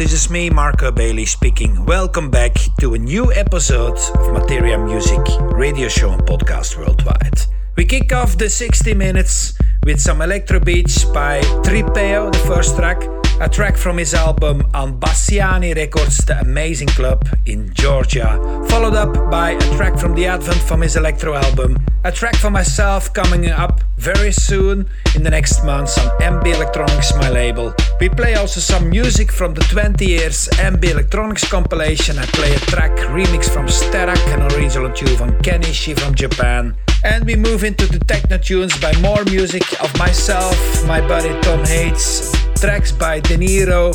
This is me, Marco Bailey, speaking. Welcome back to a new episode of Materia Music radio show and podcast worldwide. We kick off the 60 minutes with some electro beats by Tripeo, the first track a track from his album on Bassiani Records, The Amazing Club in Georgia, followed up by a track from The Advent from his electro album, a track for myself coming up very soon in the next months on MB Electronics, my label. We play also some music from the 20 years MB Electronics compilation. I play a track remix from Sterac, an original tune from Kenichi from Japan. And we move into the techno tunes by more music of myself, my buddy Tom Hades, tracks by De Niro.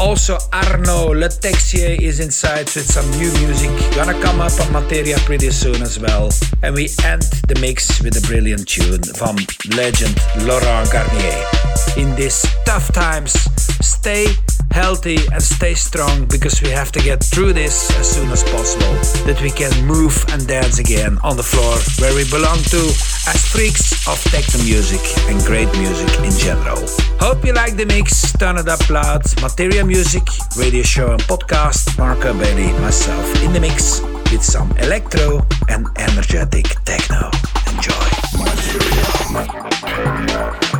Also, Arnaud Le Texier is inside with some new music. Gonna come up on Materia pretty soon as well. And we end the mix with a brilliant tune from legend Laurent Garnier. In these tough times, stay healthy and stay strong because we have to get through this as soon as possible. That we can move and dance again on the floor where we belong to as freaks of techno music and great music in general. Hope you like the mix, turn it up loud. Materia Music, radio show and podcast. Marco Bailey, myself in the mix with some electro and energetic techno. Enjoy. Materia.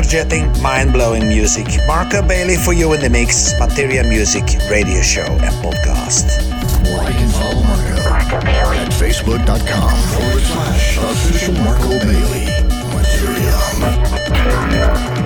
Energetic, mind blowing music. Marco Bailey for you in the mix, Materia Music radio show and podcast. Like and follow Marco, at facebook.com forward slash official Marco Bailey. Materia.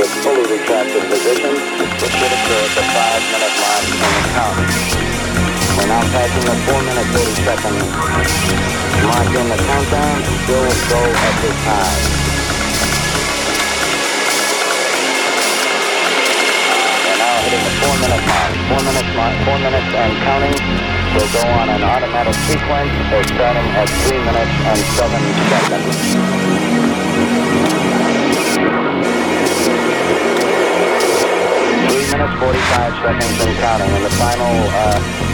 Its fully retracted position, which should occur at the 5-minute mark in the count. We're now passing the 4 minute 30 seconds mark in the countdown. Still go at this time. We're hitting the 4 minute mark. 4 minutes mark, 4 minutes and counting. We'll go on an automatic sequence. They're starting at 3 minutes and 7 seconds. Three minutes, 45 seconds and counting. And the final uh,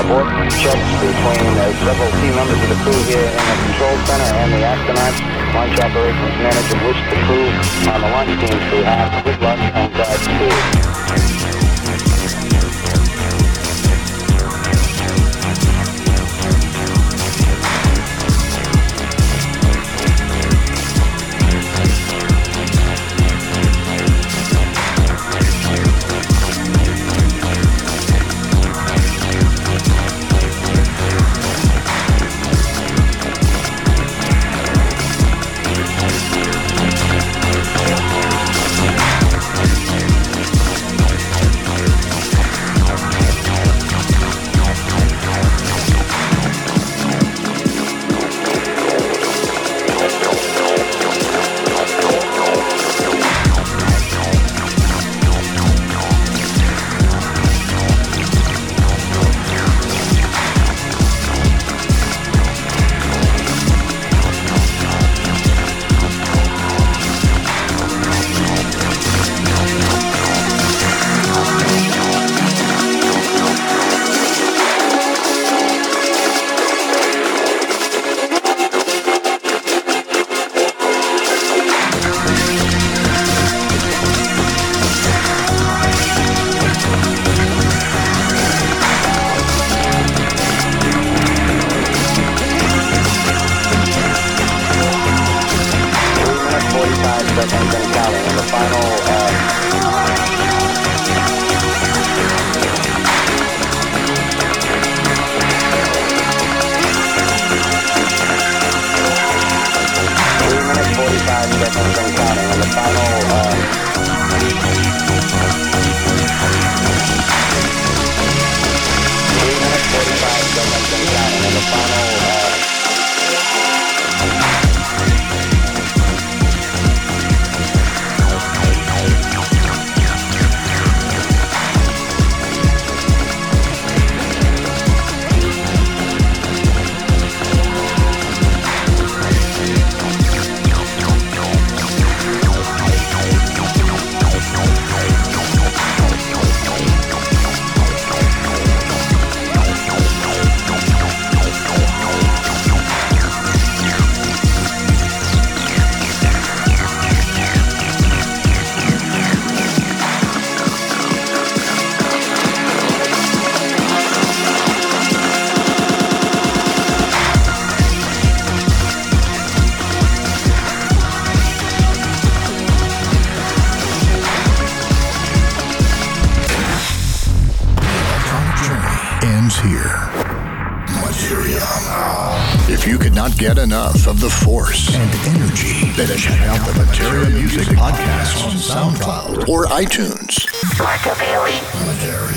Abort checks between uh, several key members of the crew here in the control center and the astronauts. Launch operations manager wish the crew on the launch team to have good luck and Godspeed. The force and energy, then check out the Materia Music Podcast on SoundCloud or iTunes. Marco Bailey. Materia.